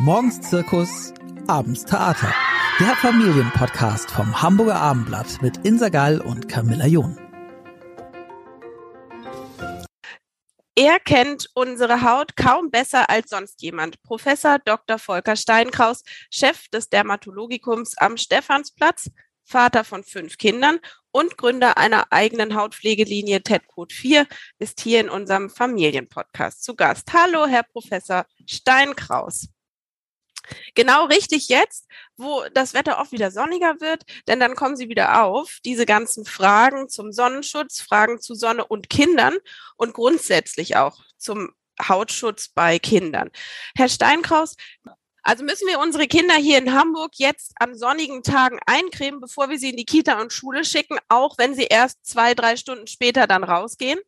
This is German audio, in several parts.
Morgens Zirkus, abends Theater. Der Familienpodcast vom Hamburger Abendblatt mit Insa Gall und Camilla John. Er kennt unsere Haut kaum besser als sonst jemand. Professor Dr. Volker Steinkraus, Chef des Dermatologikums am Stephansplatz, Vater von fünf Kindern und Gründer einer eigenen Hautpflegelinie TEDCode 4, ist hier in unserem Familienpodcast zu Gast. Hallo, Herr Professor Steinkraus. Genau richtig jetzt, wo das Wetter oft wieder sonniger wird, denn dann kommen sie wieder auf, diese ganzen Fragen zum Sonnenschutz, Fragen zu Sonne und Kindern und grundsätzlich auch zum Hautschutz bei Kindern. Herr Steinkraus, also müssen wir unsere Kinder hier in Hamburg jetzt an sonnigen Tagen eincremen, bevor wir sie in die Kita und Schule schicken, auch wenn sie erst zwei, drei Stunden später dann rausgehen?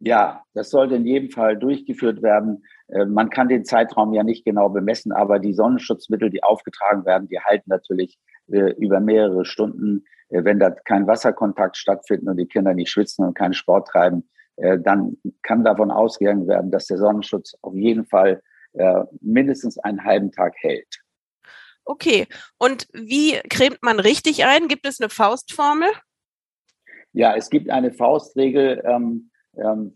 Ja, das sollte in jedem Fall durchgeführt werden. Äh, man kann den Zeitraum ja nicht genau bemessen, aber die Sonnenschutzmittel, die aufgetragen werden, die halten natürlich äh, über mehrere Stunden. Äh, wenn da kein Wasserkontakt stattfindet und die Kinder nicht schwitzen und keinen Sport treiben, dann kann davon ausgegangen werden, dass der Sonnenschutz auf jeden Fall mindestens einen halben Tag hält. Okay. Und wie cremt man richtig ein? Gibt es eine Faustformel? Ja, es gibt eine Faustregel. Ähm, ähm,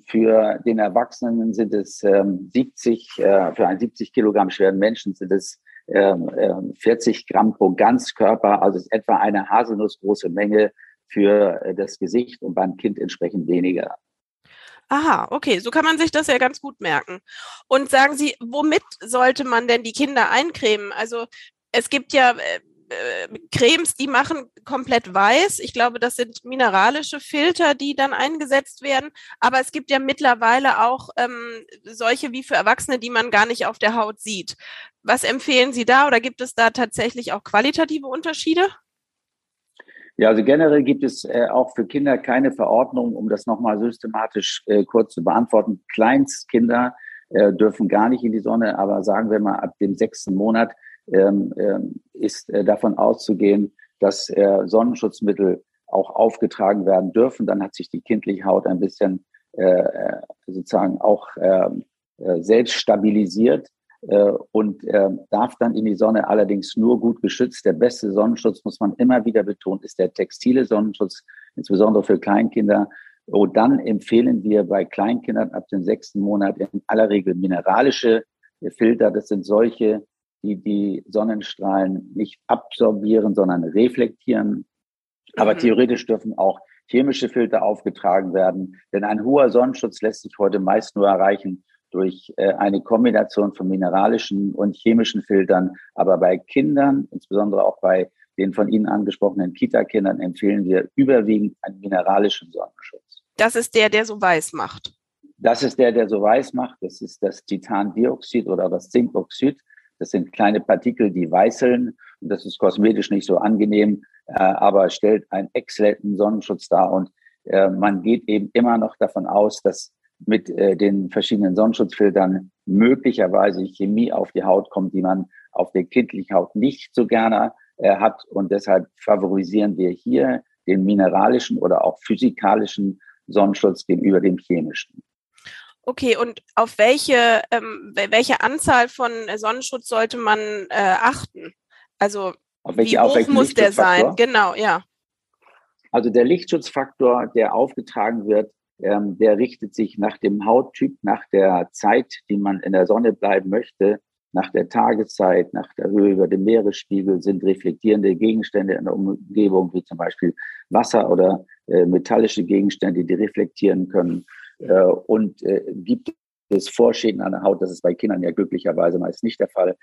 für den Erwachsenen sind es 70, ähm, äh, für einen 70 Kilogramm schweren Menschen sind es 40 ähm, Gramm pro Ganzkörper, also ist etwa eine haselnussgroße Menge für äh, das Gesicht und beim Kind entsprechend weniger. Aha, okay, so kann man sich das ja ganz gut merken. Und sagen Sie, womit sollte man denn die Kinder eincremen? Also es gibt ja äh, Cremes, die machen komplett weiß. Ich glaube, das sind mineralische Filter, die dann eingesetzt werden. Aber es gibt ja mittlerweile auch ähm, solche wie für Erwachsene, die man gar nicht auf der Haut sieht. Was empfehlen Sie da oder gibt es da tatsächlich auch qualitative Unterschiede? Ja, also generell gibt es äh, auch für Kinder keine Verordnung, um das nochmal systematisch äh, kurz zu beantworten. Kleinstkinder äh, dürfen gar nicht in die Sonne, aber sagen wir mal ab dem sechsten Monat ähm, ähm, ist äh, davon auszugehen, dass äh, Sonnenschutzmittel auch aufgetragen werden dürfen. Dann hat sich die kindliche Haut ein bisschen äh, sozusagen auch ähm, selbst stabilisiert und darf dann in die Sonne allerdings nur gut geschützt. Der beste Sonnenschutz, muss man immer wieder betonen, ist der textile Sonnenschutz, insbesondere für Kleinkinder. Und dann empfehlen wir bei Kleinkindern ab dem sechsten Monat in aller Regel mineralische Filter. Das sind solche, die die Sonnenstrahlen nicht absorbieren, sondern reflektieren. Aber mhm. theoretisch dürfen auch chemische Filter aufgetragen werden, denn ein hoher Sonnenschutz lässt sich heute meist nur erreichen durch äh, eine Kombination von mineralischen und chemischen Filtern. Aber bei Kindern, insbesondere auch bei den von Ihnen angesprochenen Kita-Kindern, empfehlen wir überwiegend einen mineralischen Sonnenschutz. Das ist der, der so weiß macht. Das ist der, der so weiß macht. Das ist das Titandioxid oder das Zinkoxid. Das sind kleine Partikel, die weißeln. Und das ist kosmetisch nicht so angenehm, äh, aber stellt einen exzellenten Sonnenschutz dar. Und äh, man geht eben immer noch davon aus, dass mit äh, den verschiedenen Sonnenschutzfiltern möglicherweise Chemie auf die Haut kommt, die man auf der kindlichen Haut nicht so gerne äh, hat. Und deshalb favorisieren wir hier den mineralischen oder auch physikalischen Sonnenschutz gegenüber dem chemischen. Okay, und auf welche, ähm, welche Anzahl von Sonnenschutz sollte man äh, achten? Also welche, wie hoch muss der sein? Genau, ja. Also der Lichtschutzfaktor, der aufgetragen wird, ähm, der richtet sich nach dem Hauttyp, nach der Zeit, die man in der Sonne bleiben möchte, nach der Tageszeit, nach der Höhe über dem Meeresspiegel sind reflektierende Gegenstände in der Umgebung, wie zum Beispiel Wasser oder äh, metallische Gegenstände, die reflektieren können. Äh, und äh, gibt es Vorschäden an der Haut. Das ist bei Kindern ja glücklicherweise meist nicht der Fall.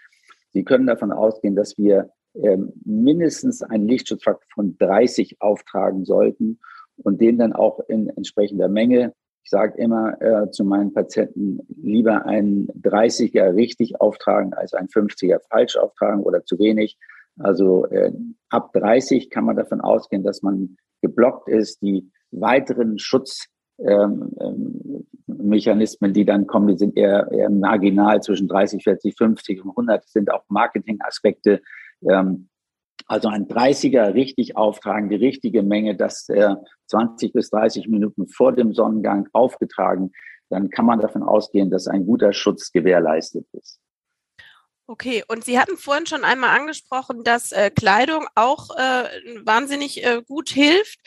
Sie können davon ausgehen, dass wir ähm, mindestens einen Lichtschutzfaktor von 30 auftragen sollten und den dann auch in entsprechender Menge. Ich sage immer äh, zu meinen Patienten, lieber einen 30er richtig auftragen als einen 50er falsch auftragen oder zu wenig. Also äh, ab 30 kann man davon ausgehen, dass man geblockt ist. Die weiteren Schutz ähm, ähm, Mechanismen, die dann kommen, die sind eher, eher marginal zwischen 30, 40, 50 und 100. Das sind auch Marketingaspekte. Ähm, also ein 30er richtig auftragen, die richtige Menge, das äh, 20 bis 30 Minuten vor dem Sonnengang aufgetragen, dann kann man davon ausgehen, dass ein guter Schutz gewährleistet ist. Okay, und Sie hatten vorhin schon einmal angesprochen, dass äh, Kleidung auch äh, wahnsinnig äh, gut hilft.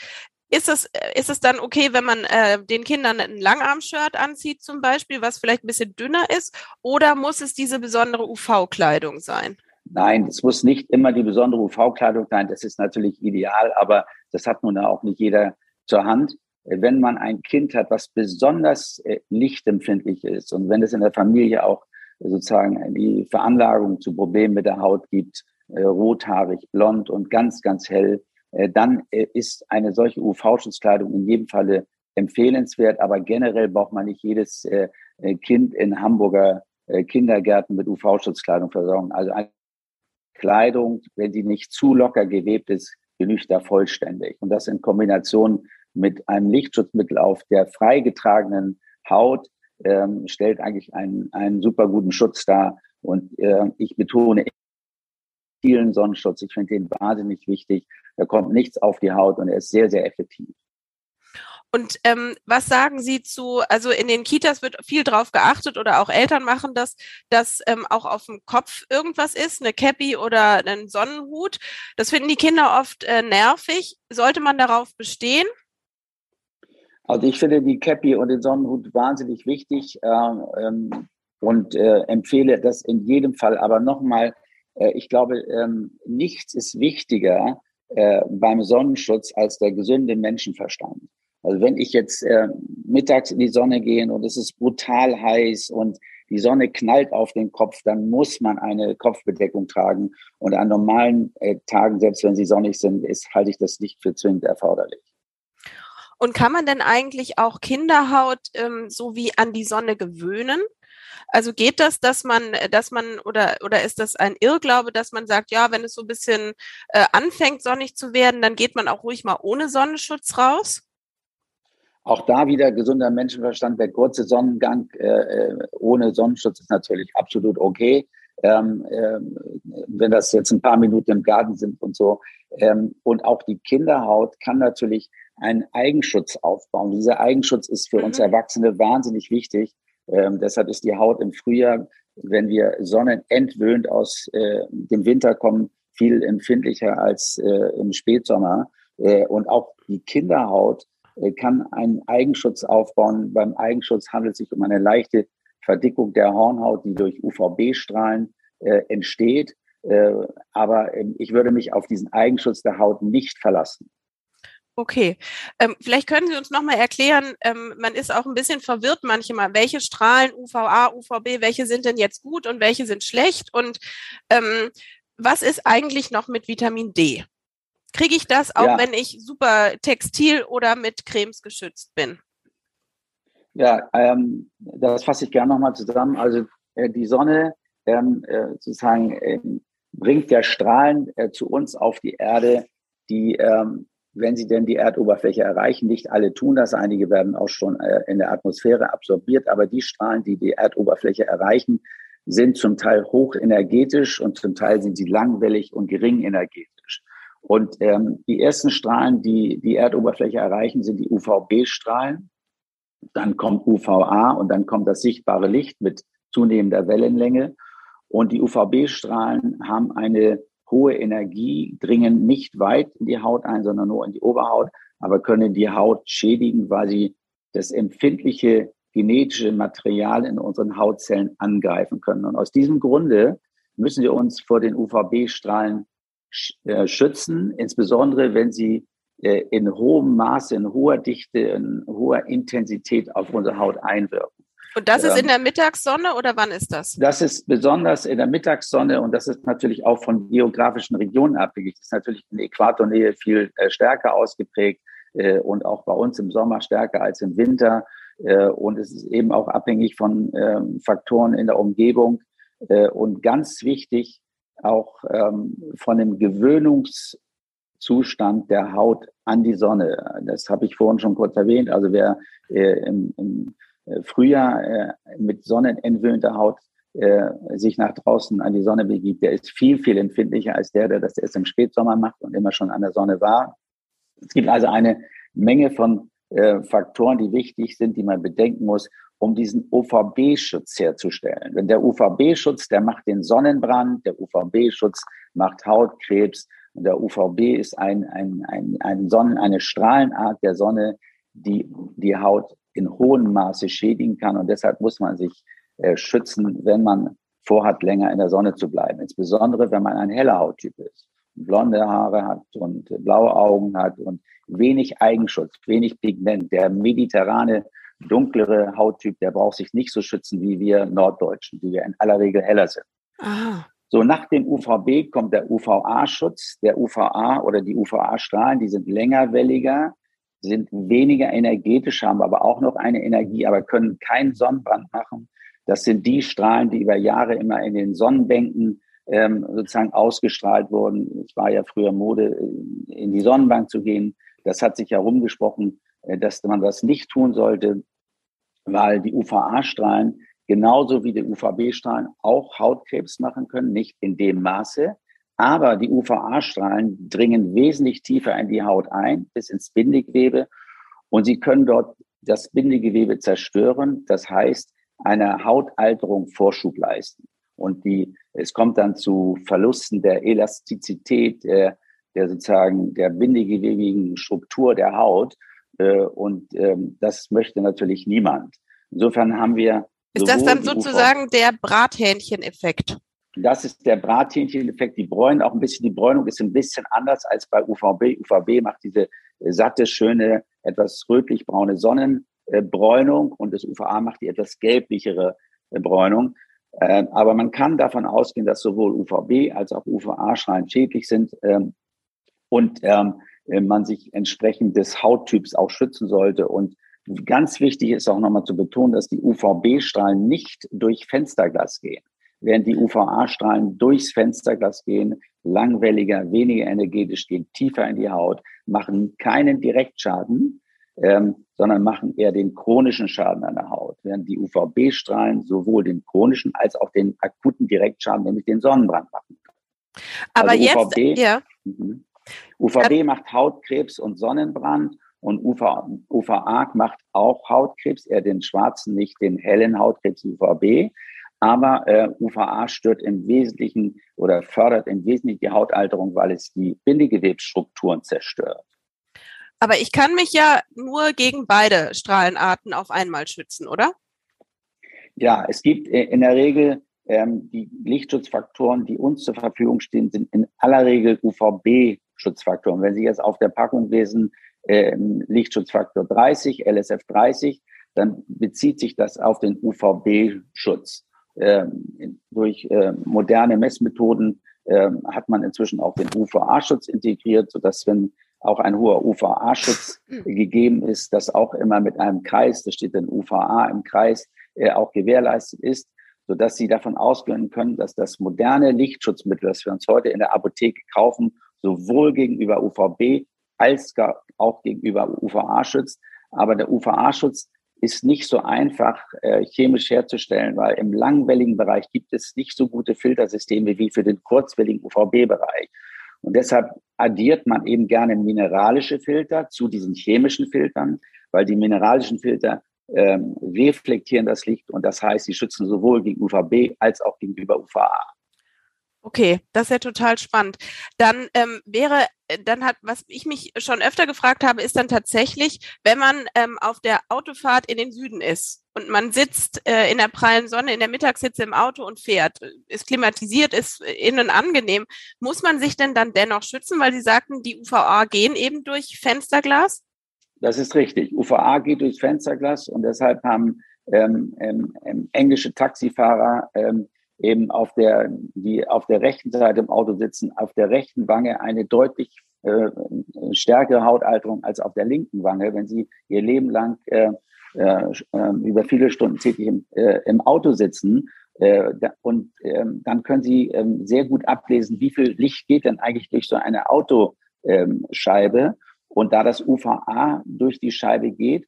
Ist es, äh, ist es dann okay, wenn man äh, den Kindern ein Langarm-Shirt anzieht zum Beispiel, was vielleicht ein bisschen dünner ist, oder muss es diese besondere UV-Kleidung sein? Nein, es muss nicht immer die besondere UV-Kleidung sein. Das ist natürlich ideal, aber das hat nun auch nicht jeder zur Hand. Wenn man ein Kind hat, was besonders äh, lichtempfindlich ist und wenn es in der Familie auch sozusagen die Veranlagung zu Problemen mit der Haut gibt, äh, rothaarig, blond und ganz, ganz hell, dann äh, ist eine solche UV-Schutzkleidung in jedem Falle empfehlenswert. Aber generell braucht man nicht jedes äh, äh Kind in Hamburger äh, Kindergärten mit UV-Schutzkleidung versorgen. Also Kleidung, wenn die nicht zu locker gewebt ist, genügt da vollständig. Und das in Kombination mit einem Lichtschutzmittel auf der freigetragenen Haut ähm, stellt eigentlich einen, einen super guten Schutz dar. Und äh, ich betone vielen Sonnenschutz. Ich finde den wahnsinnig wichtig. Da kommt nichts auf die Haut und er ist sehr, sehr effektiv. Und ähm, was sagen Sie zu, also in den Kitas wird viel drauf geachtet oder auch Eltern machen das, dass ähm, auch auf dem Kopf irgendwas ist, eine Cappy oder ein Sonnenhut. Das finden die Kinder oft äh, nervig. Sollte man darauf bestehen? Also ich finde die Cappy und den Sonnenhut wahnsinnig wichtig äh, ähm, und äh, empfehle das in jedem Fall. Aber nochmal, ich glaube, ähm, nichts ist wichtiger äh, beim Sonnenschutz als der gesunde Menschenverstand. Also wenn ich jetzt äh, mittags in die Sonne gehe und es ist brutal heiß und die Sonne knallt auf den Kopf, dann muss man eine Kopfbedeckung tragen. Und an normalen äh, Tagen, selbst wenn sie sonnig sind, ist, halte ich das nicht für zwingend erforderlich. Und kann man denn eigentlich auch Kinderhaut ähm, so wie an die Sonne gewöhnen? Also geht das, dass man, dass man oder oder ist das ein Irrglaube, dass man sagt, ja, wenn es so ein bisschen äh, anfängt sonnig zu werden, dann geht man auch ruhig mal ohne Sonnenschutz raus? Auch da wieder gesunder Menschenverstand. Der kurze Sonnengang äh, äh ohne Sonnenschutz ist natürlich absolut okay. Ähm, ähm, wenn das jetzt ein paar Minuten im Garten sind und so. Ähm, und auch die Kinderhaut kann natürlich einen Eigenschutz aufbauen. Dieser Eigenschutz ist für mhm. uns Erwachsene wahnsinnig wichtig. Ähm, deshalb ist die Haut im Frühjahr, wenn wir sonnenentwöhnt aus äh, dem Winter kommen, viel empfindlicher als äh, im Spätsommer. Äh, und auch die Kinderhaut äh, kann einen Eigenschutz aufbauen. Beim Eigenschutz handelt es sich um eine leichte Verdickung der Hornhaut, die durch UVB-Strahlen äh, entsteht. Äh, aber ähm, ich würde mich auf diesen Eigenschutz der Haut nicht verlassen. Okay, ähm, vielleicht können Sie uns nochmal erklären, ähm, man ist auch ein bisschen verwirrt manchmal, welche Strahlen UVA, UVB, welche sind denn jetzt gut und welche sind schlecht und ähm, was ist eigentlich noch mit Vitamin D? Kriege ich das auch, ja. wenn ich super textil oder mit Cremes geschützt bin? Ja, ähm, das fasse ich gerne nochmal zusammen. Also äh, die Sonne ähm, äh, sozusagen äh, bringt ja Strahlen äh, zu uns auf die Erde, die ähm, wenn sie denn die Erdoberfläche erreichen. Nicht alle tun das, einige werden auch schon äh, in der Atmosphäre absorbiert, aber die Strahlen, die die Erdoberfläche erreichen, sind zum Teil hochenergetisch und zum Teil sind sie langwellig und gering energetisch. Und ähm, die ersten Strahlen, die die Erdoberfläche erreichen, sind die UVB-Strahlen. Dann kommt UVA und dann kommt das sichtbare Licht mit zunehmender Wellenlänge. Und die UVB-Strahlen haben eine hohe Energie, dringen nicht weit in die Haut ein, sondern nur in die Oberhaut, aber können die Haut schädigen, weil sie das empfindliche genetische Material in unseren Hautzellen angreifen können. Und aus diesem Grunde müssen wir uns vor den UVB-Strahlen äh, schützen, insbesondere wenn sie äh, in hohem Maße, in hoher Dichte, in hoher Intensität auf unsere Haut einwirken. Und das ist in der Mittagssonne oder wann ist das? Das ist besonders in der Mittagssonne und das ist natürlich auch von geografischen Regionen abhängig. Das ist natürlich in Äquatornähe viel äh, stärker ausgeprägt äh, und auch bei uns im Sommer stärker als im Winter. Äh, und es ist eben auch abhängig von ähm, Faktoren in der Umgebung. Und ganz wichtig auch ähm, von dem Gewöhnungszustand der Haut an die Sonne. Das habe ich vorhin schon kurz erwähnt. Also wer im, Frühjahr äh, mit sonnenentwöhnter Haut äh, sich nach draußen an die Sonne begibt, der ist viel, viel empfindlicher als der, der das erst im Spätsommer macht und immer schon an der Sonne war. Es gibt also eine Menge von äh, Faktoren, die wichtig sind, die man bedenken muss. um diesen UVB-Schutz herzustellen. Denn der UVB-Schutz, der macht den Sonnenbrand, der UVB-Schutz macht Hautkrebs und der UVB ist ein, ein, ein, ein Sonnen, eine Strahlenart der Sonne, die die Haut in hohem Maße schädigen kann. Und deshalb muss man sich äh, schützen, wenn man vorhat, länger in der Sonne zu bleiben. Insbesondere, wenn man ein heller Hauttyp ist, blonde Haare hat und blaue Augen hat und wenig Eigenschutz, wenig Pigment. Der mediterrane, dunklere Hauttyp, der braucht sich nicht so schützen wie wir Norddeutschen, die ja in aller Regel heller sind. Aha. So, nach dem UVB kommt der UVA-Schutz. Der UVA oder die UVA-Strahlen, die sind längerwelliger, sind weniger energetisch, haben aber auch noch eine Energie, aber können keinen Sonnenbrand machen. Das sind die Strahlen, die über Jahre immer in den Sonnenbänken ähm, sozusagen ausgestrahlt wurden. Es war ja früher Mode, in die Sonnenbank zu gehen. Das hat sich herumgesprochen, äh, dass man das nicht tun sollte, weil die UVA-Strahlen genauso wie die UVB-Strahlen auch Hautkrebs machen können, nicht in dem Maße. Aber die UVA-Strahlen dringen wesentlich tiefer in die Haut ein, bis ins Bindegewebe. Und sie können dort das Bindegewebe zerstören. Das heißt, einer Hautalterung Vorschub leisten. Und die, es kommt dann zu Verlusten der Elastizität, der, der sozusagen der bindegewebigen Struktur der Haut. Äh, und ähm, das möchte natürlich niemand. Insofern haben wir. Ist das dann sozusagen der Brathähnchen-Effekt? Das ist der Brathähnchen-Effekt. Die Bräunung, auch ein bisschen, die Bräunung ist ein bisschen anders als bei UVB. UVB macht diese satte, schöne, etwas rötlich-braune Sonnenbräunung und das UVA macht die etwas gelblichere Bräunung. Ähm, aber man kann davon ausgehen, dass sowohl UVB als auch UVA-Strahlen schädlich sind ähm, und ähm, man sich entsprechend des Hauttyps auch schützen sollte. Und ganz wichtig ist auch nochmal zu betonen, dass die UVB-Strahlen nicht durch Fensterglas gehen. Während die UVA-Strahlen durchs Fensterglas gehen, langwelliger, weniger energetisch gehen, tiefer in die Haut, machen keinen Direktschaden, ähm, sondern machen eher den chronischen Schaden an der Haut, während die UVB-Strahlen sowohl den chronischen als auch den akuten Direktschaden, nämlich den Sonnenbrand machen. Aber also jetzt, UVB, ja. Mhm. UVB macht Hautkrebs und Sonnenbrand und UVA, UVA macht auch Hautkrebs, eher den schwarzen, nicht den hellen Hautkrebs UVB. Aber äh, UVA stört im Wesentlichen oder fördert im Wesentlichen die Hautalterung, weil es die Bindegewebsstrukturen zerstört. Aber ich kann mich ja nur gegen beide Strahlenarten auf einmal schützen, oder? Ja, es gibt äh, in der Regel ähm, die Lichtschutzfaktoren, die uns zur Verfügung stehen, sind in aller Regel UVB-Schutzfaktoren. Wenn Sie jetzt auf der Packung lesen, äh, Lichtschutzfaktor 30, LSF 30, dann bezieht sich das auf den UVB-Schutz. Ähm, durch äh, moderne Messmethoden äh, hat man inzwischen auch den UVA-Schutz integriert, sodass wenn auch ein hoher UVA-Schutz hm. gegeben ist, das auch immer mit einem Kreis, da steht dann UVA im Kreis, äh, auch gewährleistet ist, sodass Sie davon ausgehen können, dass das moderne Lichtschutzmittel, das wir uns heute in der Apotheke kaufen, sowohl gegenüber UVB als auch gegenüber UVA schützt. Aber der UVA-Schutz ist nicht so einfach äh, chemisch herzustellen, weil im langwelligen Bereich gibt es nicht so gute Filtersysteme wie für den kurzwelligen UVB-Bereich. Und deshalb addiert man eben gerne mineralische Filter zu diesen chemischen Filtern, weil die mineralischen Filter ähm, reflektieren das Licht und das heißt, sie schützen sowohl gegen UVB als auch gegenüber UVA. Okay, das ist ja total spannend. Dann ähm, wäre, äh, dann hat, was ich mich schon öfter gefragt habe, ist dann tatsächlich, wenn man ähm, auf der Autofahrt in den Süden ist und man sitzt äh, in der prallen Sonne, in der Mittagssitze im Auto und fährt, ist klimatisiert, ist innen angenehm, muss man sich denn dann dennoch schützen, weil Sie sagten, die UVA gehen eben durch Fensterglas? Das ist richtig. UVA geht durchs Fensterglas und deshalb haben ähm, ähm, ähm englische Taxifahrer ähm, eben auf der, die auf der rechten Seite im Auto sitzen, auf der rechten Wange eine deutlich äh, stärkere Hautalterung als auf der linken Wange, wenn sie ihr Leben lang äh, äh, ähm, über viele Stunden täglich im, äh, im Auto sitzen. Äh, und ähm, dann können sie ähm, sehr gut ablesen, wie viel Licht geht denn eigentlich durch so eine Autoscheibe. Und da das UVA durch die Scheibe geht,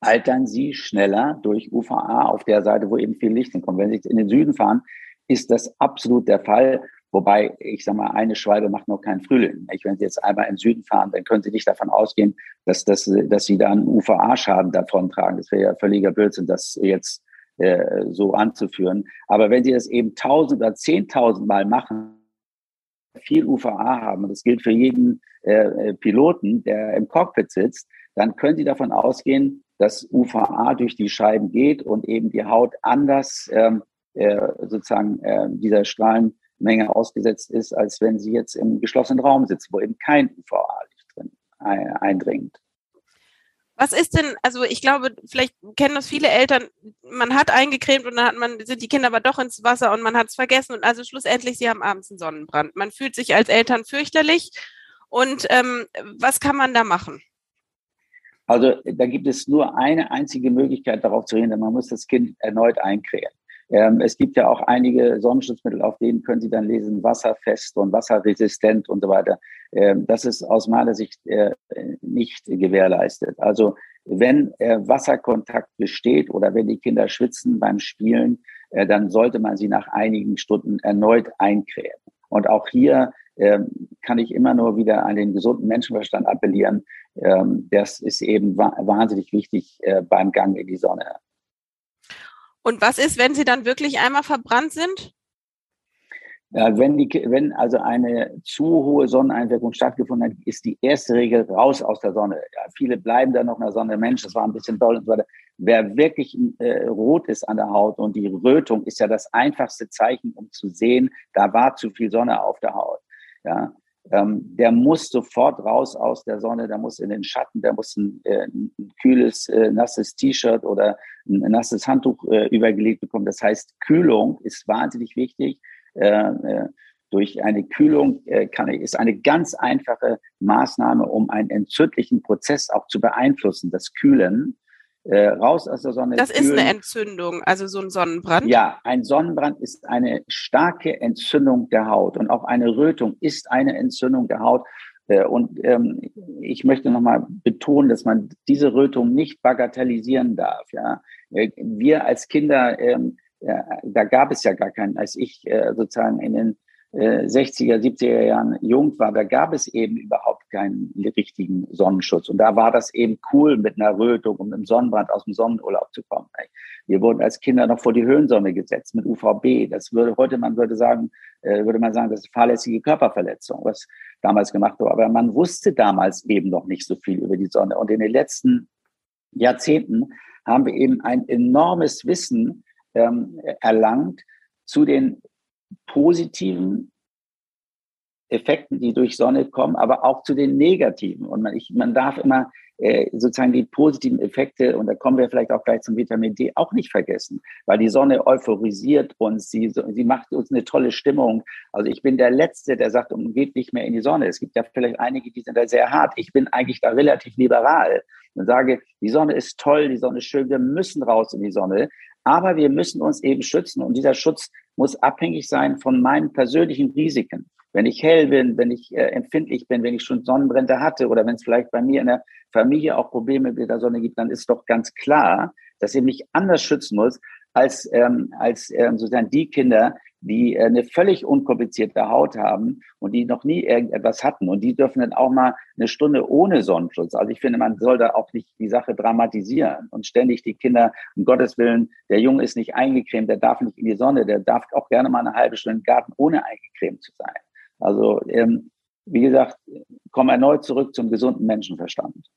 altern sie schneller durch UVA auf der Seite, wo eben viel Licht hinkommt. Wenn Sie in den Süden fahren, ist das absolut der Fall. Wobei, ich sage mal, eine Schwalbe macht noch keinen Frühling. Wenn Sie jetzt einmal in den Süden fahren, dann können Sie nicht davon ausgehen, dass, dass, dass Sie da einen UVA-Schaden davontragen. Das wäre ja völliger Blödsinn, das jetzt äh, so anzuführen. Aber wenn Sie das eben tausend oder zehntausend Mal machen, viel UVA haben, und das gilt für jeden äh, Piloten, der im Cockpit sitzt, dann können Sie davon ausgehen, dass UVA durch die Scheiben geht und eben die Haut anders ähm, äh, sozusagen äh, dieser Strahlenmenge ausgesetzt ist, als wenn sie jetzt im geschlossenen Raum sitzt, wo eben kein UVA-Licht drin eindringt. Was ist denn, also ich glaube, vielleicht kennen das viele Eltern, man hat eingecremt und dann hat man, sind die Kinder aber doch ins Wasser und man hat es vergessen und also schlussendlich, sie haben abends einen Sonnenbrand. Man fühlt sich als Eltern fürchterlich und ähm, was kann man da machen? Also da gibt es nur eine einzige Möglichkeit, darauf zu reagieren. Man muss das Kind erneut eincremen. Ähm, es gibt ja auch einige Sonnenschutzmittel, auf denen können Sie dann lesen, wasserfest und wasserresistent und so weiter. Ähm, das ist aus meiner Sicht äh, nicht gewährleistet. Also wenn äh, Wasserkontakt besteht oder wenn die Kinder schwitzen beim Spielen, äh, dann sollte man sie nach einigen Stunden erneut eincremen. Und auch hier kann ich immer nur wieder an den gesunden Menschenverstand appellieren. Ähm, das ist eben wahnsinnig wichtig äh, beim Gang in die Sonne. Und was ist, wenn sie dann wirklich einmal verbrannt sind? Wenn, die, wenn also eine zu hohe Sonneneinwirkung stattgefunden hat, ist die erste Regel raus aus der Sonne. Ja, viele bleiben da noch in der Sonne. Mensch, das war ein bisschen doll und so weiter. Wer wirklich äh, rot ist an der Haut und die Rötung ist ja das einfachste Zeichen, um zu sehen, da war zu viel Sonne auf der Haut ja, ähm, der muss sofort raus aus der Sonne, der muss in den Schatten, der muss ein, äh, ein kühles, äh, nasses T-Shirt oder ein, nasses Handtuch äh, übergelegt bekommen. Das heißt, Kühlung ist wahnsinnig wichtig. Äh, äh, durch eine Kühlung äh, kann, ist eine ganz einfache Maßnahme, um einen entzündlichen Prozess auch zu beeinflussen, das Kühlen äh, raus aus der Sonne. Das kühlen. ist eine Entzündung, also so ein Sonnenbrand. Ja, ein Sonnenbrand ist eine starke Entzündung der Haut und auch eine Rötung ist eine Entzündung der Haut. Äh, und ähm, ich möchte nochmal betonen, dass man diese Rötung nicht bagatellisieren darf. Ja, äh, wir als Kinder, ähm, ja, da gab es ja gar keinen, als ich äh, sozusagen in den 60er, 70er Jahren jung war, da gab es eben überhaupt keinen richtigen Sonnenschutz. Und da war das eben cool, mit einer Rötung und einem Sonnenbrand aus dem Sonnenurlaub zu kommen. Wir wurden als Kinder noch vor die Höhensonne gesetzt mit UVB. Das würde heute, man würde sagen, äh, würde man sagen, das ist fahrlässige Körperverletzung, was damals gemacht wurde. Aber man wusste damals eben noch nicht so viel über die Sonne. Und in den letzten Jahrzehnten haben wir eben ein enormes Wissen ähm, erlangt zu den positiven Effekten, die durch Sonne kommen, aber auch zu den negativen. Und man, ich, man darf immer äh, sozusagen die positiven Effekte, und da kommen wir vielleicht auch gleich zum Vitamin D, auch nicht vergessen, weil die Sonne euphorisiert uns, sie, sie macht uns eine tolle Stimmung. Also ich bin der Letzte, der sagt, um geht nicht mehr in die Sonne. Es gibt ja vielleicht einige, die sind da sehr hart. Ich bin eigentlich da relativ liberal und sage, die Sonne ist toll, die Sonne ist schön, wir müssen raus in die Sonne, aber wir müssen uns eben schützen und dieser Schutz muss abhängig sein von meinen persönlichen Risiken. Wenn ich hell bin, wenn ich äh, empfindlich bin, wenn ich schon Sonnenbrände hatte oder wenn es vielleicht bei mir in der Familie auch Probleme mit der Sonne gibt, dann ist doch ganz klar, dass ich mich anders schützen muss als, ähm, als ähm, sozusagen die Kinder, die äh, eine völlig unkomplizierte Haut haben und die noch nie irgendetwas hatten. Und die dürfen dann auch mal eine Stunde ohne Sonnenschutz. Also ich finde, man soll da auch nicht die Sache dramatisieren und ständig die Kinder, um Gottes Willen, der Junge ist nicht eingecremt, der darf nicht in die Sonne, der darf auch gerne mal eine halbe Stunde im Garten ohne eingecremt zu sein. Also ähm, wie gesagt, komm erneut zurück zum gesunden Menschenverstand.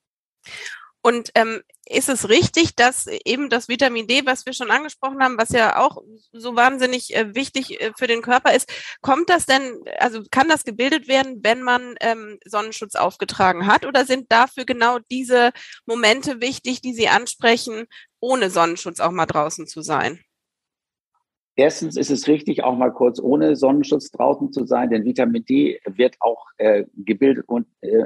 Und ähm, ist es richtig, dass eben das Vitamin D, was wir schon angesprochen haben, was ja auch so wahnsinnig äh, wichtig äh, für den Körper ist, kommt das denn, also kann das gebildet werden, wenn man ähm, Sonnenschutz aufgetragen hat? Oder sind dafür genau diese Momente wichtig, die Sie ansprechen, ohne Sonnenschutz auch mal draußen zu sein? Erstens ist es richtig, auch mal kurz ohne Sonnenschutz draußen zu sein, denn Vitamin D wird auch äh, gebildet und, äh,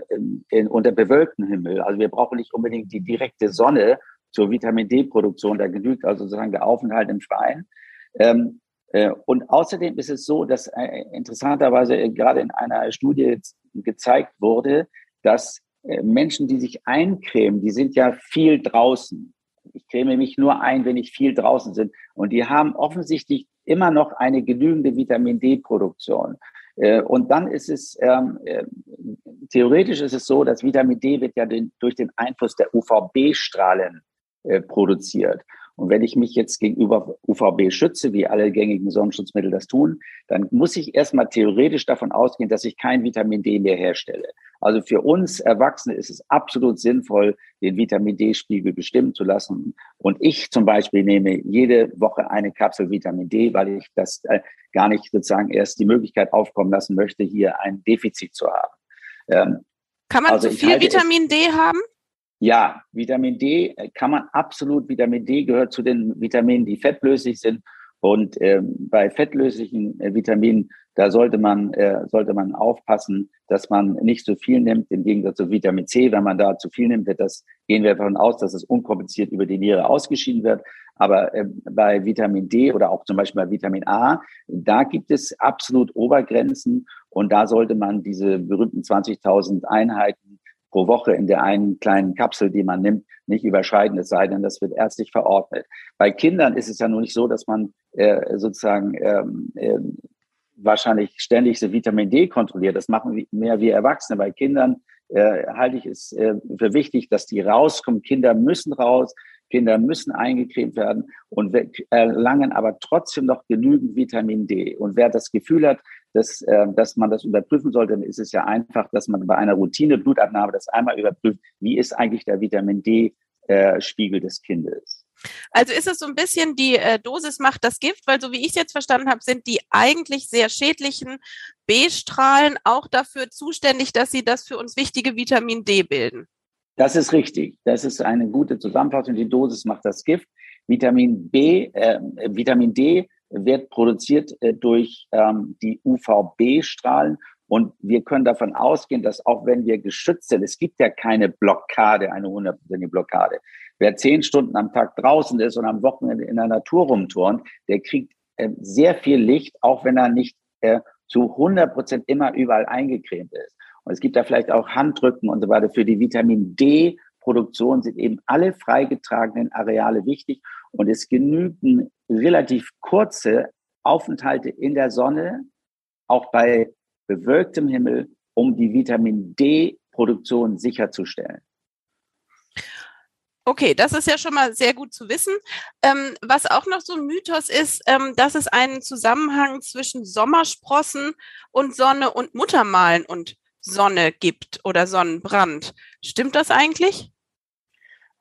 in, unter bewölktem Himmel. Also wir brauchen nicht unbedingt die direkte Sonne zur Vitamin D-Produktion. Da genügt also sozusagen der Aufenthalt im Freien. Ähm, äh, und außerdem ist es so, dass äh, interessanterweise gerade in einer Studie gezeigt wurde, dass äh, Menschen, die sich eincremen, die sind ja viel draußen ich creme mich nur ein, wenn ich viel draußen bin. Und die haben offensichtlich immer noch eine genügende Vitamin D-Produktion. Äh, und dann ist es, ähm, äh, theoretisch ist es so, dass Vitamin D wird ja den, durch den Einfluss der UVB-Strahlen äh, produziert. Und wenn ich mich jetzt gegenüber UVB schütze, wie alle gängigen Sonnenschutzmittel das tun, dann muss ich erstmal theoretisch davon ausgehen, dass ich kein Vitamin D mehr herstelle. Also für uns Erwachsene ist es absolut sinnvoll, den Vitamin D-Spiegel bestimmen zu lassen. Und ich zum Beispiel nehme jede Woche eine Kapsel Vitamin D, weil ich das äh, gar nicht sozusagen erst die Möglichkeit aufkommen lassen möchte, hier ein Defizit zu haben. Ähm, Kann man also zu viel Vitamin D haben? Ja, Vitamin D äh, kann man absolut, Vitamin D gehört zu den Vitaminen, die fettlöslich sind. Und ähm, bei fettlöslichen äh, Vitaminen, da sollte man, äh, sollte man aufpassen, dass man nicht zu viel nimmt, im Gegensatz zu Vitamin C. Wenn man da zu viel nimmt, das gehen wir davon aus, dass es unkompliziert über die Niere ausgeschieden wird. Aber äh, bei Vitamin D oder auch zum Beispiel bei Vitamin A, da gibt es absolut Obergrenzen. Und da sollte man diese berühmten 20.000 Einheiten pro Woche in der einen kleinen Kapsel, die man nimmt, nicht überschreiten, es sei denn, das wird ärztlich verordnet. Bei Kindern ist es ja nur nicht so, dass man äh, sozusagen ähm, äh, wahrscheinlich ständig so Vitamin D kontrolliert. Das machen wir mehr wie Erwachsene. Bei Kindern äh, halte ich es äh, für wichtig, dass die rauskommen. Kinder müssen raus. Kinder müssen eingecremt werden und erlangen aber trotzdem noch genügend Vitamin D. Und wer das Gefühl hat, dass, äh, dass man das überprüfen sollte, dann ist es ja einfach, dass man bei einer Routine-Blutabnahme das einmal überprüft, wie ist eigentlich der Vitamin D-Spiegel des Kindes. Also ist es so ein bisschen die äh, Dosis macht das Gift, weil so wie ich es jetzt verstanden habe, sind die eigentlich sehr schädlichen B-Strahlen auch dafür zuständig, dass sie das für uns wichtige Vitamin D bilden. Das ist richtig. Das ist eine gute Zusammenfassung. Die Dosis macht das Gift. Vitamin B, äh, Vitamin D wird produziert äh, durch ähm, die UVB-Strahlen. Und wir können davon ausgehen, dass auch wenn wir geschützt sind, es gibt ja keine Blockade, eine hundertprozentige Blockade. Wer zehn Stunden am Tag draußen ist und am Wochenende in der Natur rumturnt, der kriegt äh, sehr viel Licht, auch wenn er nicht äh, zu 100 Prozent immer überall eingecremt ist. Und es gibt da vielleicht auch Handrücken und so weiter. Für die Vitamin D-Produktion sind eben alle freigetragenen Areale wichtig. Und es genügen relativ kurze Aufenthalte in der Sonne, auch bei bewölktem Himmel, um die Vitamin D-Produktion sicherzustellen. Okay, das ist ja schon mal sehr gut zu wissen. Ähm, was auch noch so ein Mythos ist, ähm, dass es einen Zusammenhang zwischen Sommersprossen und Sonne und Muttermalen und Sonne gibt oder Sonnenbrand. Stimmt das eigentlich?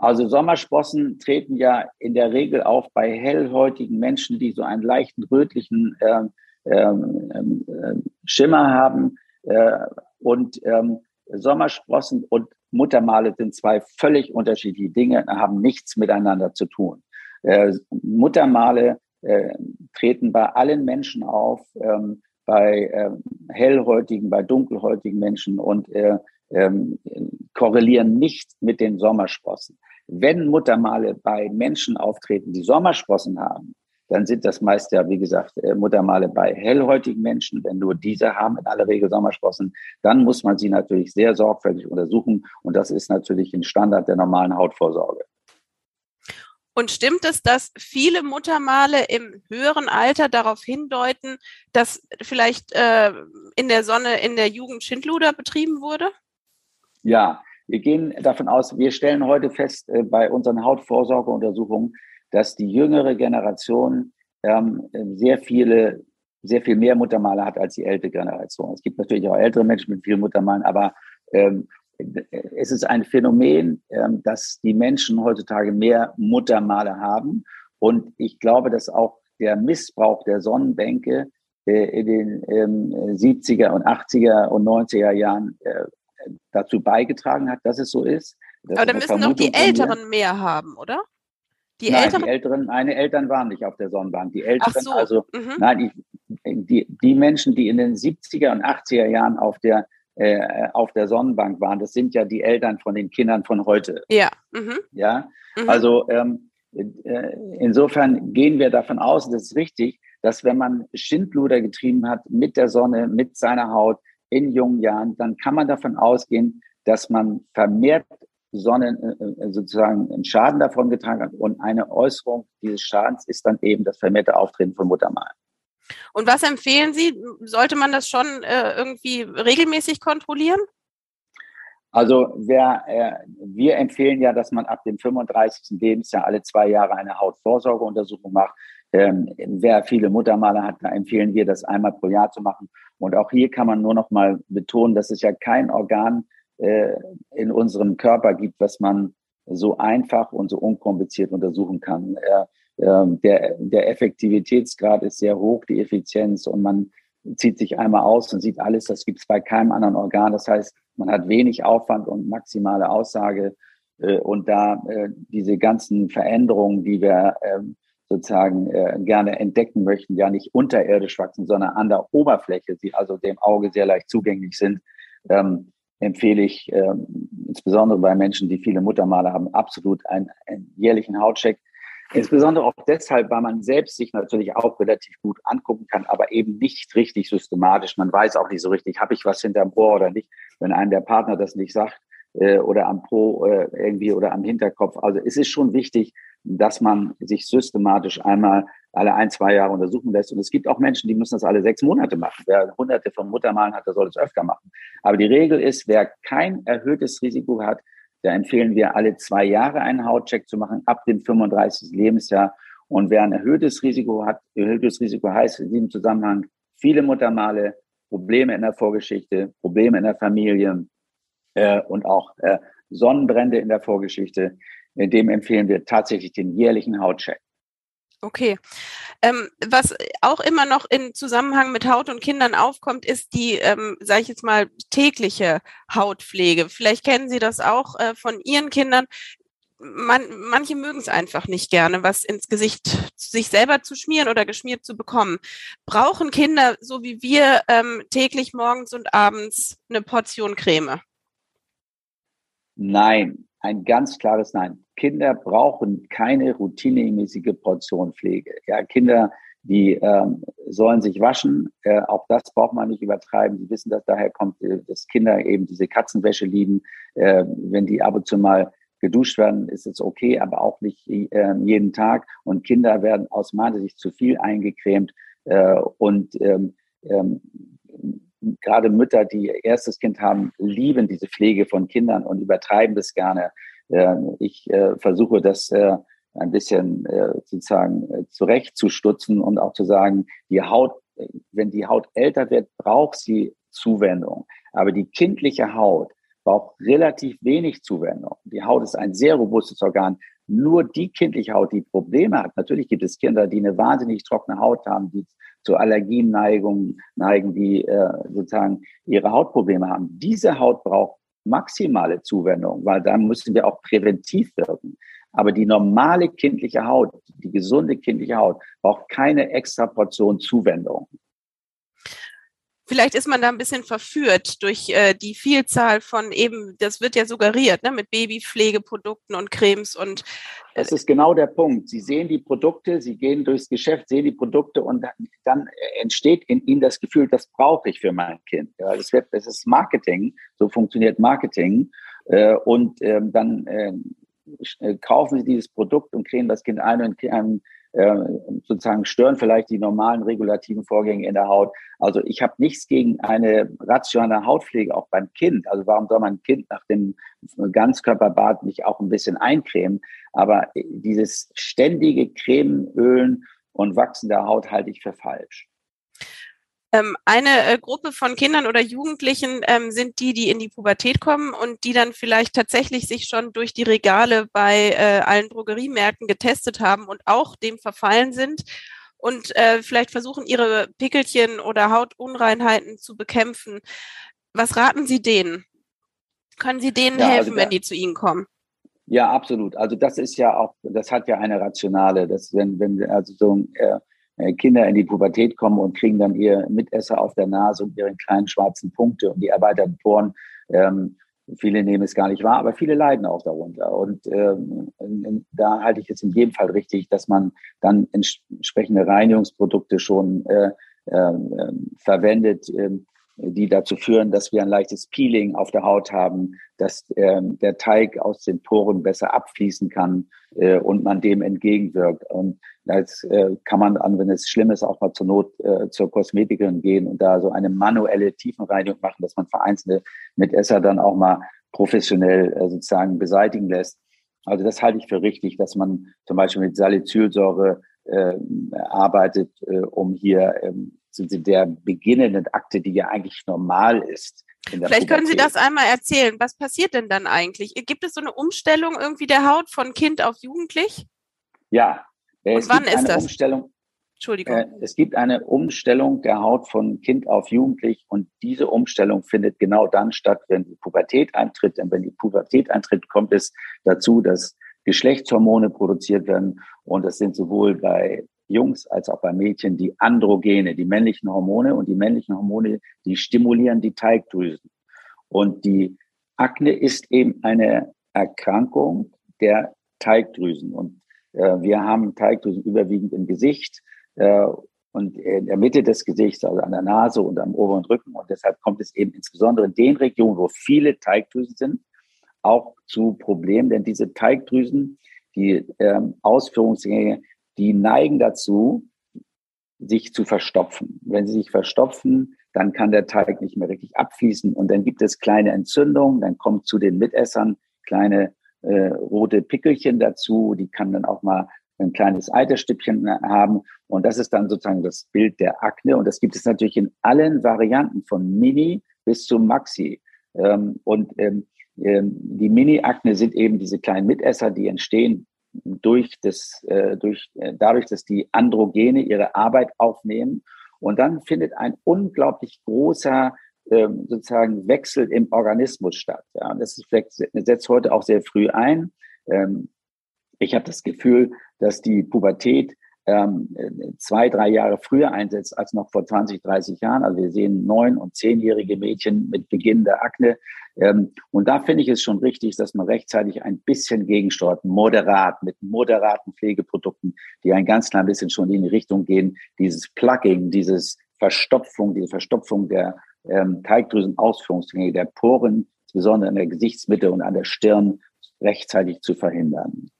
Also Sommersprossen treten ja in der Regel auf bei hellhäutigen Menschen, die so einen leichten rötlichen äh, ähm, äh, Schimmer haben. Äh, und ähm, Sommersprossen und Muttermale sind zwei völlig unterschiedliche Dinge, haben nichts miteinander zu tun. Äh, Muttermale äh, treten bei allen Menschen auf. Ähm, bei äh, hellhäutigen, bei dunkelhäutigen Menschen und äh, ähm, korrelieren nicht mit den Sommersprossen. Wenn Muttermale bei Menschen auftreten, die Sommersprossen haben, dann sind das meist ja, wie gesagt, äh, Muttermale bei hellhäutigen Menschen. Wenn nur diese haben in aller Regel Sommersprossen, dann muss man sie natürlich sehr sorgfältig untersuchen. Und das ist natürlich ein Standard der normalen Hautvorsorge. Und stimmt es, dass viele Muttermale im höheren Alter darauf hindeuten, dass vielleicht äh, in der Sonne in der Jugend Schindluder betrieben wurde? Ja, wir gehen davon aus, wir stellen heute fest äh, bei unseren Hautvorsorgeuntersuchungen, dass die jüngere Generation ähm, sehr viele, sehr viel mehr Muttermale hat als die ältere Generation. Es gibt natürlich auch ältere Menschen mit vielen Muttermalen, aber ähm, es ist ein Phänomen, ähm, dass die Menschen heutzutage mehr Muttermale haben. Und ich glaube, dass auch der Missbrauch der Sonnenbänke äh, in den 70er ähm, und 80er und 90er Jahren äh, dazu beigetragen hat, dass es so ist. Aber dann müssen doch die Älteren mehr haben, oder? Die nein, Älteren? die Älteren, meine Eltern waren nicht auf der Sonnenbank. Die Älteren, so. also mhm. nein, ich, die, die Menschen, die in den 70er und 80er Jahren auf der äh, auf der Sonnenbank waren, das sind ja die Eltern von den Kindern von heute. Ja. Mhm. Ja, mhm. also ähm, äh, insofern gehen wir davon aus, das ist richtig, dass wenn man Schindluder getrieben hat mit der Sonne, mit seiner Haut in jungen Jahren, dann kann man davon ausgehen, dass man vermehrt Sonne äh, äh, sozusagen einen Schaden davon getragen hat. Und eine Äußerung dieses Schadens ist dann eben das vermehrte Auftreten von Muttermalen. Und was empfehlen Sie? Sollte man das schon äh, irgendwie regelmäßig kontrollieren? Also wer, äh, wir empfehlen ja, dass man ab dem 35. Lebensjahr alle zwei Jahre eine Hautvorsorgeuntersuchung macht. Ähm, wer viele Muttermale hat, empfehlen wir, das einmal pro Jahr zu machen. Und auch hier kann man nur noch mal betonen, dass es ja kein Organ äh, in unserem Körper gibt, was man so einfach und so unkompliziert untersuchen kann. Äh, ähm, der, der Effektivitätsgrad ist sehr hoch, die Effizienz und man zieht sich einmal aus und sieht alles. Das gibt es bei keinem anderen Organ. Das heißt, man hat wenig Aufwand und maximale Aussage. Äh, und da äh, diese ganzen Veränderungen, die wir ähm, sozusagen äh, gerne entdecken möchten, ja nicht unterirdisch wachsen, sondern an der Oberfläche, die also dem Auge sehr leicht zugänglich sind, ähm, empfehle ich insbesondere bei Menschen, die viele Muttermale haben, absolut einen, einen jährlichen Hautcheck Insbesondere auch deshalb, weil man selbst sich natürlich auch relativ gut angucken kann, aber eben nicht richtig systematisch. Man weiß auch nicht so richtig, habe ich was hinterm Ohr oder nicht, wenn einem der Partner das nicht sagt äh, oder am Po äh, irgendwie oder am Hinterkopf. Also es ist schon wichtig, dass man sich systematisch einmal alle ein, zwei Jahre untersuchen lässt. Und es gibt auch Menschen, die müssen das alle sechs Monate machen. Wer hunderte von Muttermalen hat, der soll es öfter machen. Aber die Regel ist, wer kein erhöhtes Risiko hat, da empfehlen wir alle zwei Jahre einen Hautcheck zu machen, ab dem 35. Lebensjahr. Und wer ein erhöhtes Risiko hat, erhöhtes Risiko heißt in diesem Zusammenhang viele Muttermale, Probleme in der Vorgeschichte, Probleme in der Familie äh, und auch äh, Sonnenbrände in der Vorgeschichte. In dem empfehlen wir tatsächlich den jährlichen Hautcheck. Okay. Ähm, was auch immer noch in Zusammenhang mit Haut und Kindern aufkommt, ist die, ähm, sage ich jetzt mal, tägliche Hautpflege. Vielleicht kennen Sie das auch äh, von Ihren Kindern. Man, manche mögen es einfach nicht gerne, was ins Gesicht sich selber zu schmieren oder geschmiert zu bekommen. Brauchen Kinder, so wie wir, ähm, täglich morgens und abends eine Portion Creme? Nein, ein ganz klares Nein. Kinder brauchen keine routinemäßige Portion Pflege. Ja, Kinder, die ähm, sollen sich waschen. Äh, auch das braucht man nicht übertreiben. Sie wissen, dass daher kommt, äh, dass Kinder eben diese Katzenwäsche lieben. Äh, wenn die ab und zu mal geduscht werden, ist es okay, aber auch nicht äh, jeden Tag. Und Kinder werden aus meiner Sicht zu viel eingecremt. Äh, und ähm, ähm, gerade Mütter, die ihr erstes Kind haben, lieben diese Pflege von Kindern und übertreiben das gerne. Ich äh, versuche das äh, ein bisschen äh, sozusagen zurechtzustutzen und auch zu sagen, die Haut, wenn die Haut älter wird, braucht sie Zuwendung. Aber die kindliche Haut braucht relativ wenig Zuwendung. Die Haut ist ein sehr robustes Organ. Nur die kindliche Haut, die Probleme hat. Natürlich gibt es Kinder, die eine wahnsinnig trockene Haut haben, die zu Allergienneigung neigen, die äh, sozusagen ihre Hautprobleme haben. Diese Haut braucht maximale Zuwendung, weil dann müssen wir auch präventiv wirken. Aber die normale kindliche Haut, die gesunde kindliche Haut, braucht keine extra Portion Zuwendung. Vielleicht ist man da ein bisschen verführt durch äh, die Vielzahl von eben, das wird ja suggeriert, ne, mit Babypflegeprodukten und Cremes und. Äh, das ist genau der Punkt. Sie sehen die Produkte, Sie gehen durchs Geschäft, sehen die Produkte und dann entsteht in Ihnen das Gefühl, das brauche ich für mein Kind. Ja, das, wird, das ist Marketing, so funktioniert Marketing. Äh, und ähm, dann ähm, äh, kaufen Sie dieses Produkt und kriegen das Kind ein und kriegen äh, sozusagen stören vielleicht die normalen regulativen Vorgänge in der Haut. Also ich habe nichts gegen eine rationale Hautpflege auch beim Kind. Also warum soll man ein Kind nach dem Ganzkörperbad nicht auch ein bisschen eincremen? Aber dieses ständige Cremen, Ölen und Wachsen der Haut halte ich für falsch. Ähm, eine äh, Gruppe von Kindern oder Jugendlichen ähm, sind die, die in die Pubertät kommen und die dann vielleicht tatsächlich sich schon durch die Regale bei äh, allen Drogeriemärkten getestet haben und auch dem verfallen sind und äh, vielleicht versuchen, ihre Pickelchen oder Hautunreinheiten zu bekämpfen. Was raten Sie denen? Können Sie denen ja, also helfen, also wenn die zu Ihnen kommen? Ja, absolut. Also das ist ja auch, das hat ja eine rationale, dass wenn, wenn also so äh, Kinder in die Pubertät kommen und kriegen dann ihr Mitesser auf der Nase und ihre kleinen schwarzen Punkte und die erweiterten Poren. Ähm, viele nehmen es gar nicht wahr, aber viele leiden auch darunter. Und ähm, da halte ich es in jedem Fall richtig, dass man dann entsprechende Reinigungsprodukte schon äh, äh, verwendet. Ähm, die dazu führen, dass wir ein leichtes Peeling auf der Haut haben, dass ähm, der Teig aus den Poren besser abfließen kann äh, und man dem entgegenwirkt. Und als äh, kann man an, wenn es schlimm ist, auch mal zur Not äh, zur Kosmetikerin gehen und da so eine manuelle Tiefenreinigung machen, dass man vereinzelte Mitesser dann auch mal professionell äh, sozusagen beseitigen lässt. Also das halte ich für richtig, dass man zum Beispiel mit Salicylsäure äh, arbeitet, äh, um hier ähm, der beginnenden Akte, die ja eigentlich normal ist. Vielleicht können Sie das einmal erzählen. Was passiert denn dann eigentlich? Gibt es so eine Umstellung irgendwie der Haut von Kind auf Jugendlich? Ja. Äh, Und wann ist das? Umstellung, Entschuldigung. Äh, es gibt eine Umstellung der Haut von Kind auf Jugendlich und diese Umstellung findet genau dann statt, wenn die Pubertät eintritt. Denn wenn die Pubertät eintritt, kommt es dazu, dass Geschlechtshormone produziert werden und das sind sowohl bei Jungs als auch bei Mädchen die Androgene, die männlichen Hormone und die männlichen Hormone, die stimulieren die Teigdrüsen. Und die Akne ist eben eine Erkrankung der Teigdrüsen. Und äh, wir haben Teigdrüsen überwiegend im Gesicht äh, und in der Mitte des Gesichts, also an der Nase und am oberen Rücken. Und deshalb kommt es eben insbesondere in den Regionen, wo viele Teigdrüsen sind, auch zu Problemen, denn diese Teigdrüsen, die ähm, Ausführungsgänge, die neigen dazu, sich zu verstopfen. Wenn sie sich verstopfen, dann kann der Teig nicht mehr richtig abfließen und dann gibt es kleine Entzündungen, dann kommt zu den Mitessern kleine äh, rote Pickelchen dazu, die kann dann auch mal ein kleines Eiterstückchen haben und das ist dann sozusagen das Bild der Akne und das gibt es natürlich in allen Varianten von Mini bis zu Maxi ähm, und ähm, ähm, die Mini-Akne sind eben diese kleinen Mitesser, die entstehen durch das, äh, durch, äh, dadurch, dass die Androgene ihre Arbeit aufnehmen. Und dann findet ein unglaublich großer ähm, sozusagen Wechsel im Organismus statt. Ja, das ist vielleicht, setzt heute auch sehr früh ein. Ähm, ich habe das Gefühl, dass die Pubertät ähm, zwei, drei Jahre früher einsetzt als noch vor 20, 30 Jahren. Also wir sehen neun- und zehnjährige Mädchen mit Beginn der Akne. Ähm, und da finde ich es schon richtig, dass man rechtzeitig ein bisschen gegensteuert, moderat, mit moderaten Pflegeprodukten, die ein ganz klein bisschen schon in die Richtung gehen, dieses Plugging, dieses Verstopfung, diese Verstopfung der ähm, Teigdrüsenausführungsgänge, der Poren, insbesondere an der Gesichtsmitte und an der Stirn, rechtzeitig zu verhindern.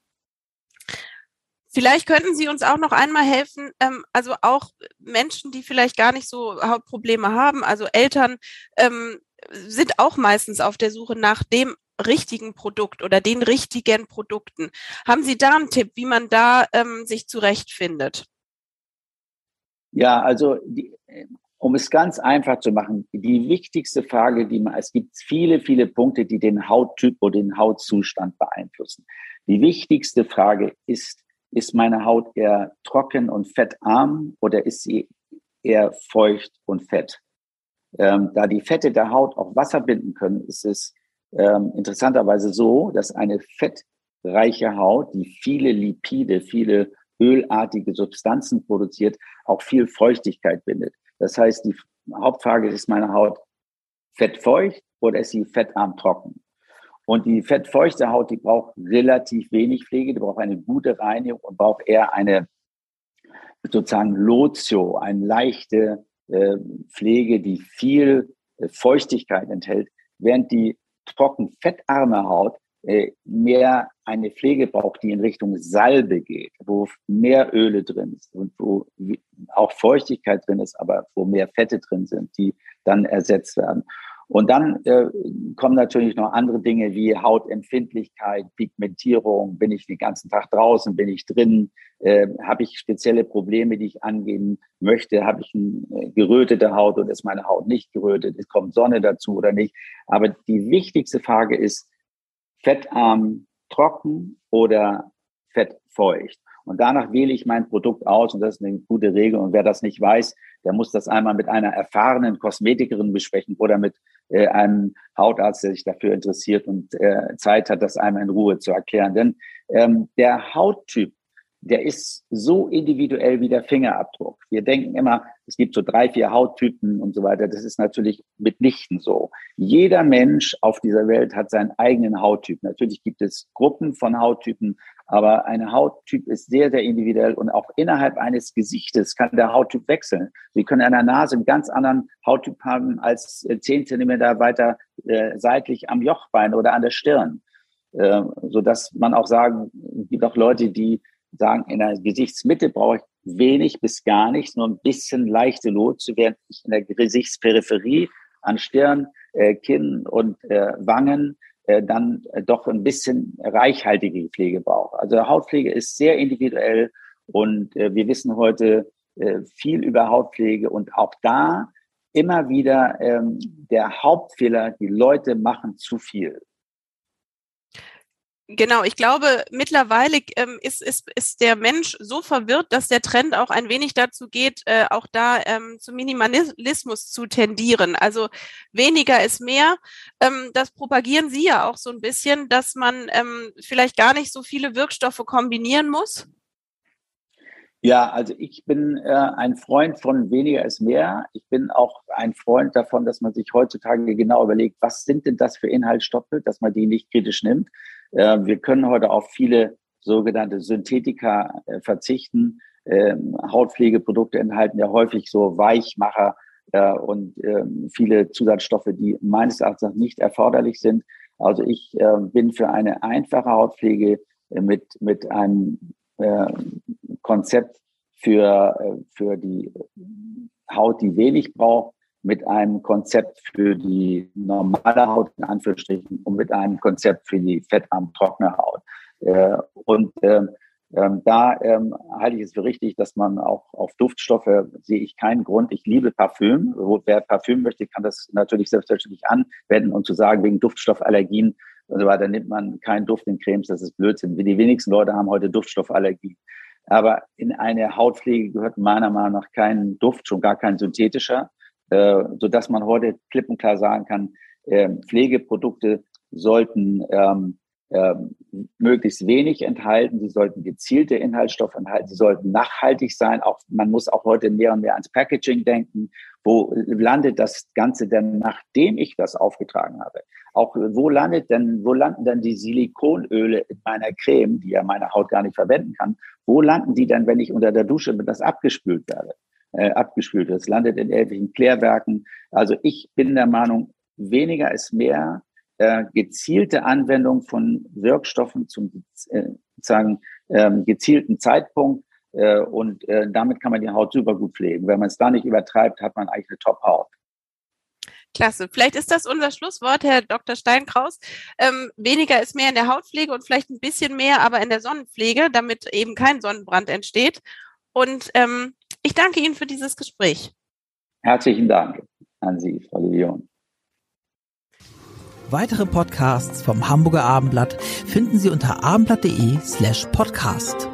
Vielleicht könnten Sie uns auch noch einmal helfen, ähm, also auch Menschen, die vielleicht gar nicht so Hautprobleme haben, also Eltern ähm, sind auch meistens auf der Suche nach dem richtigen Produkt oder den richtigen Produkten. Haben Sie da einen Tipp, wie man da ähm, sich zurechtfindet? Ja, also die, um es ganz einfach zu machen, die wichtigste Frage, die man, es gibt viele, viele Punkte, die den Hauttyp oder den Hautzustand beeinflussen. Die wichtigste Frage ist, ist meine Haut eher trocken und fettarm oder ist sie eher feucht und fett? Ähm, da die Fette der Haut auch Wasser binden können, ist es ähm, interessanterweise so, dass eine fettreiche Haut, die viele Lipide, viele ölartige Substanzen produziert, auch viel Feuchtigkeit bindet. Das heißt, die Hauptfrage ist meine Haut fettfeucht oder ist sie fettarm trocken? Und die fettfeuchte Haut, die braucht relativ wenig Pflege, die braucht eine gute Reinigung und braucht eher eine sozusagen Lotio, eine leichte äh, Pflege, die viel äh, Feuchtigkeit enthält, während die trocken fettarme Haut äh, mehr eine Pflege braucht, die in Richtung Salbe geht, wo mehr Öle drin sind und wo auch Feuchtigkeit drin ist, aber wo mehr Fette drin sind, die dann ersetzt werden. Und dann äh, kommen natürlich noch andere Dinge wie Hautempfindlichkeit, Pigmentierung, bin ich den ganzen Tag draußen, bin ich drin, äh, habe ich spezielle Probleme, die ich angehen möchte, habe ich eine äh, gerötete Haut oder ist meine Haut nicht gerötet, es kommt Sonne dazu oder nicht. Aber die wichtigste Frage ist, fettarm trocken oder fettfeucht. Und danach wähle ich mein Produkt aus und das ist eine gute Regel. Und wer das nicht weiß, der muss das einmal mit einer erfahrenen Kosmetikerin besprechen oder mit äh, einem Hautarzt, der sich dafür interessiert und äh, Zeit hat, das einmal in Ruhe zu erklären. Denn ähm, der Hauttyp, der ist so individuell wie der Fingerabdruck. Wir denken immer, es gibt so drei, vier Hauttypen und so weiter. Das ist natürlich mitnichten so. Jeder Mensch auf dieser Welt hat seinen eigenen Hauttyp. Natürlich gibt es Gruppen von Hauttypen, aber ein Hauttyp ist sehr, sehr individuell und auch innerhalb eines Gesichtes kann der Hauttyp wechseln. Sie können an der Nase einen ganz anderen Hauttyp haben als äh, zehn Zentimeter weiter äh, seitlich am Jochbein oder an der Stirn. Äh, so dass man auch sagen, es gibt auch Leute, die sagen, in der Gesichtsmitte brauche ich wenig bis gar nichts, nur ein bisschen leichte Lotse, während ich in der Gesichtsperipherie an Stirn, äh, Kinn und äh, Wangen äh, dann äh, doch ein bisschen reichhaltige Pflege brauche. Also Hautpflege ist sehr individuell und äh, wir wissen heute äh, viel über Hautpflege und auch da immer wieder ähm, der Hauptfehler, die Leute machen zu viel. Genau, ich glaube, mittlerweile ähm, ist, ist, ist der Mensch so verwirrt, dass der Trend auch ein wenig dazu geht, äh, auch da ähm, zum Minimalismus zu tendieren. Also weniger ist mehr. Ähm, das propagieren Sie ja auch so ein bisschen, dass man ähm, vielleicht gar nicht so viele Wirkstoffe kombinieren muss. Ja, also ich bin äh, ein Freund von weniger ist mehr. Ich bin auch ein Freund davon, dass man sich heutzutage genau überlegt, was sind denn das für Inhaltsstoffe, dass man die nicht kritisch nimmt. Äh, wir können heute auf viele sogenannte Synthetika äh, verzichten. Ähm, Hautpflegeprodukte enthalten ja häufig so Weichmacher äh, und ähm, viele Zusatzstoffe, die meines Erachtens nicht erforderlich sind. Also ich bin für eine einfache Hautpflege mit, mit einem Konzept für, für die Haut, die wenig braucht, mit einem Konzept für die normale Haut, in Anführungsstrichen, und mit einem Konzept für die fettarm trockene Haut. Äh, und ähm, ähm, da ähm, halte ich es für richtig, dass man auch auf Duftstoffe sehe ich keinen Grund. Ich liebe Parfüm. Wer Parfüm möchte, kann das natürlich selbstverständlich anwenden und zu sagen, wegen Duftstoffallergien und so weiter nimmt man keinen Duft in Cremes. Das ist Blödsinn. Die wenigsten Leute haben heute Duftstoffallergie. Aber in eine Hautpflege gehört meiner Meinung nach kein Duft, schon gar kein synthetischer, äh, so dass man heute klipp und klar sagen kann, äh, Pflegeprodukte sollten ähm, äh, möglichst wenig enthalten, sie sollten gezielte Inhaltsstoffe enthalten, sie sollten nachhaltig sein. Auch man muss auch heute mehr und mehr ans Packaging denken. Wo landet das Ganze denn, nachdem ich das aufgetragen habe? Auch wo landet denn, wo landen denn die Silikonöle in meiner Creme, die ja meine Haut gar nicht verwenden kann? Wo landen die denn, wenn ich unter der Dusche mit das abgespült werde? Äh, abgespült wird. Es landet in irgendwelchen Klärwerken. Also ich bin der Meinung, weniger ist mehr. Äh, gezielte Anwendung von Wirkstoffen zum äh, sozusagen ähm, gezielten Zeitpunkt äh, und äh, damit kann man die Haut super gut pflegen. Wenn man es da nicht übertreibt, hat man eigentlich eine Top-Haut. Klasse. Vielleicht ist das unser Schlusswort, Herr Dr. Steinkraus. Ähm, weniger ist mehr in der Hautpflege und vielleicht ein bisschen mehr aber in der Sonnenpflege, damit eben kein Sonnenbrand entsteht. Und ähm, ich danke Ihnen für dieses Gespräch. Herzlichen Dank an Sie, Frau Levion. Weitere Podcasts vom Hamburger Abendblatt finden Sie unter abendblatt.de slash podcast.